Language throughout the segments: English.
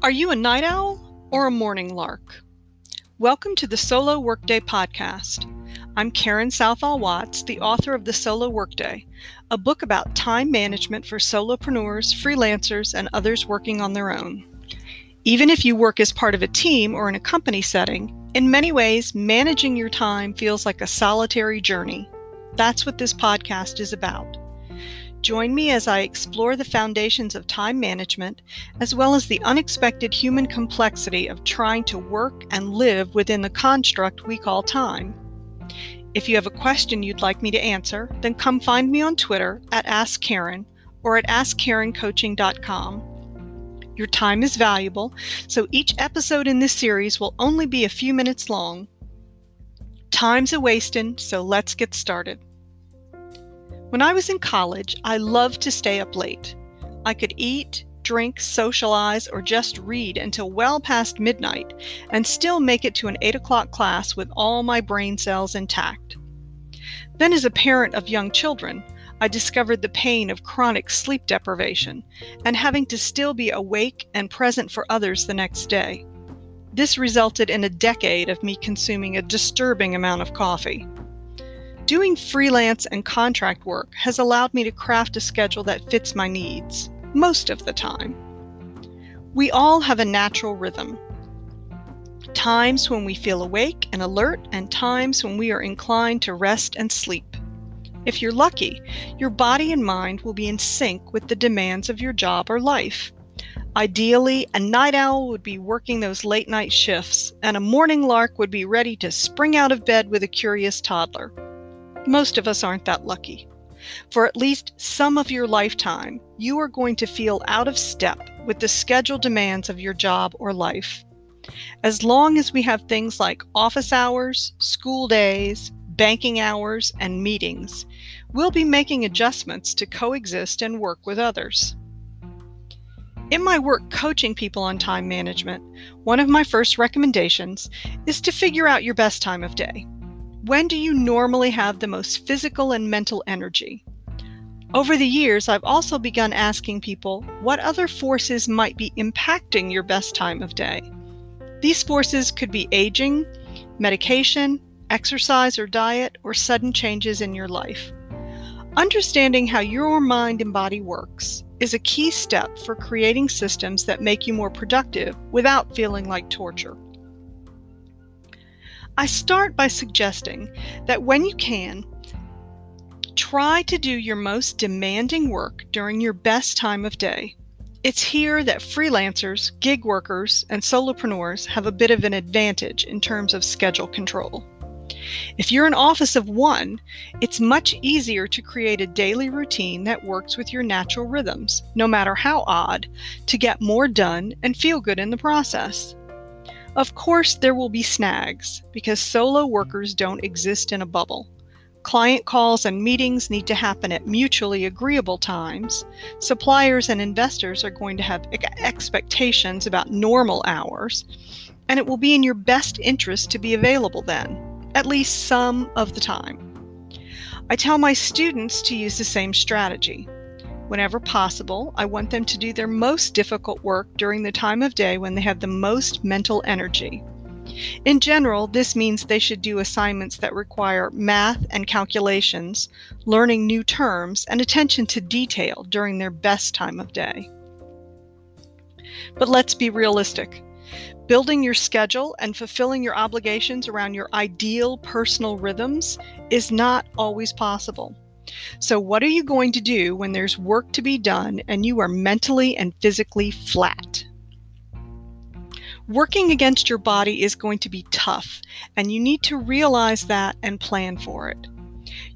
Are you a night owl or a morning lark? Welcome to the Solo Workday podcast. I'm Karen Southall Watts, the author of The Solo Workday, a book about time management for solopreneurs, freelancers, and others working on their own. Even if you work as part of a team or in a company setting, in many ways, managing your time feels like a solitary journey. That's what this podcast is about. Join me as I explore the foundations of time management, as well as the unexpected human complexity of trying to work and live within the construct we call time. If you have a question you'd like me to answer, then come find me on Twitter at AskKaren or at AskKarenCoaching.com. Your time is valuable, so each episode in this series will only be a few minutes long. Time's a wasting, so let's get started. When I was in college, I loved to stay up late. I could eat, drink, socialize, or just read until well past midnight and still make it to an 8 o'clock class with all my brain cells intact. Then, as a parent of young children, I discovered the pain of chronic sleep deprivation and having to still be awake and present for others the next day. This resulted in a decade of me consuming a disturbing amount of coffee. Doing freelance and contract work has allowed me to craft a schedule that fits my needs, most of the time. We all have a natural rhythm. Times when we feel awake and alert, and times when we are inclined to rest and sleep. If you're lucky, your body and mind will be in sync with the demands of your job or life. Ideally, a night owl would be working those late night shifts, and a morning lark would be ready to spring out of bed with a curious toddler. Most of us aren't that lucky. For at least some of your lifetime, you are going to feel out of step with the schedule demands of your job or life. As long as we have things like office hours, school days, banking hours, and meetings, we'll be making adjustments to coexist and work with others. In my work coaching people on time management, one of my first recommendations is to figure out your best time of day. When do you normally have the most physical and mental energy? Over the years, I've also begun asking people what other forces might be impacting your best time of day. These forces could be aging, medication, exercise or diet, or sudden changes in your life. Understanding how your mind and body works is a key step for creating systems that make you more productive without feeling like torture. I start by suggesting that when you can, try to do your most demanding work during your best time of day. It's here that freelancers, gig workers, and solopreneurs have a bit of an advantage in terms of schedule control. If you're an office of one, it's much easier to create a daily routine that works with your natural rhythms, no matter how odd, to get more done and feel good in the process. Of course, there will be snags because solo workers don't exist in a bubble. Client calls and meetings need to happen at mutually agreeable times. Suppliers and investors are going to have expectations about normal hours, and it will be in your best interest to be available then, at least some of the time. I tell my students to use the same strategy. Whenever possible, I want them to do their most difficult work during the time of day when they have the most mental energy. In general, this means they should do assignments that require math and calculations, learning new terms, and attention to detail during their best time of day. But let's be realistic. Building your schedule and fulfilling your obligations around your ideal personal rhythms is not always possible. So, what are you going to do when there's work to be done and you are mentally and physically flat? Working against your body is going to be tough, and you need to realize that and plan for it.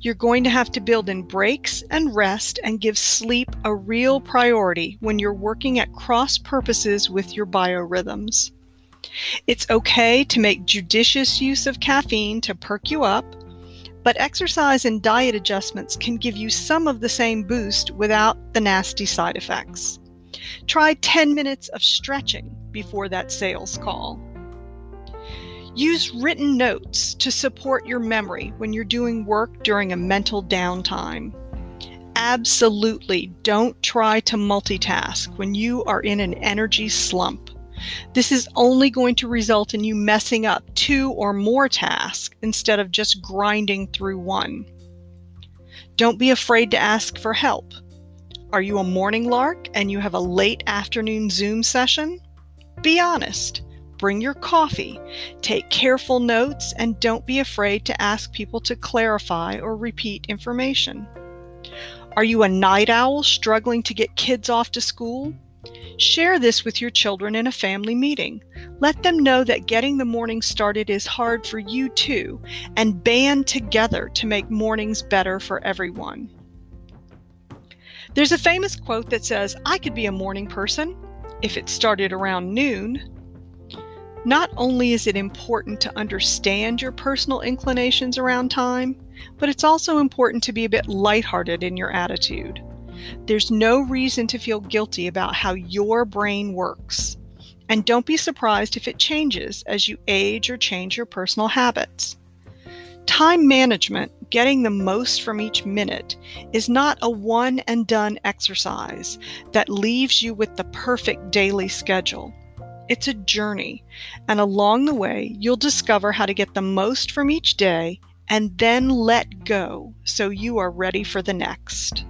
You're going to have to build in breaks and rest and give sleep a real priority when you're working at cross purposes with your biorhythms. It's okay to make judicious use of caffeine to perk you up but exercise and diet adjustments can give you some of the same boost without the nasty side effects. Try 10 minutes of stretching before that sales call. Use written notes to support your memory when you're doing work during a mental downtime. Absolutely don't try to multitask when you are in an energy slump. This is only going to result in you messing up two or more tasks instead of just grinding through one. Don't be afraid to ask for help. Are you a morning lark and you have a late afternoon Zoom session? Be honest. Bring your coffee. Take careful notes and don't be afraid to ask people to clarify or repeat information. Are you a night owl struggling to get kids off to school? Share this with your children in a family meeting. Let them know that getting the morning started is hard for you too, and band together to make mornings better for everyone. There's a famous quote that says, I could be a morning person if it started around noon. Not only is it important to understand your personal inclinations around time, but it's also important to be a bit lighthearted in your attitude. There's no reason to feel guilty about how your brain works. And don't be surprised if it changes as you age or change your personal habits. Time management, getting the most from each minute, is not a one and done exercise that leaves you with the perfect daily schedule. It's a journey, and along the way, you'll discover how to get the most from each day and then let go so you are ready for the next.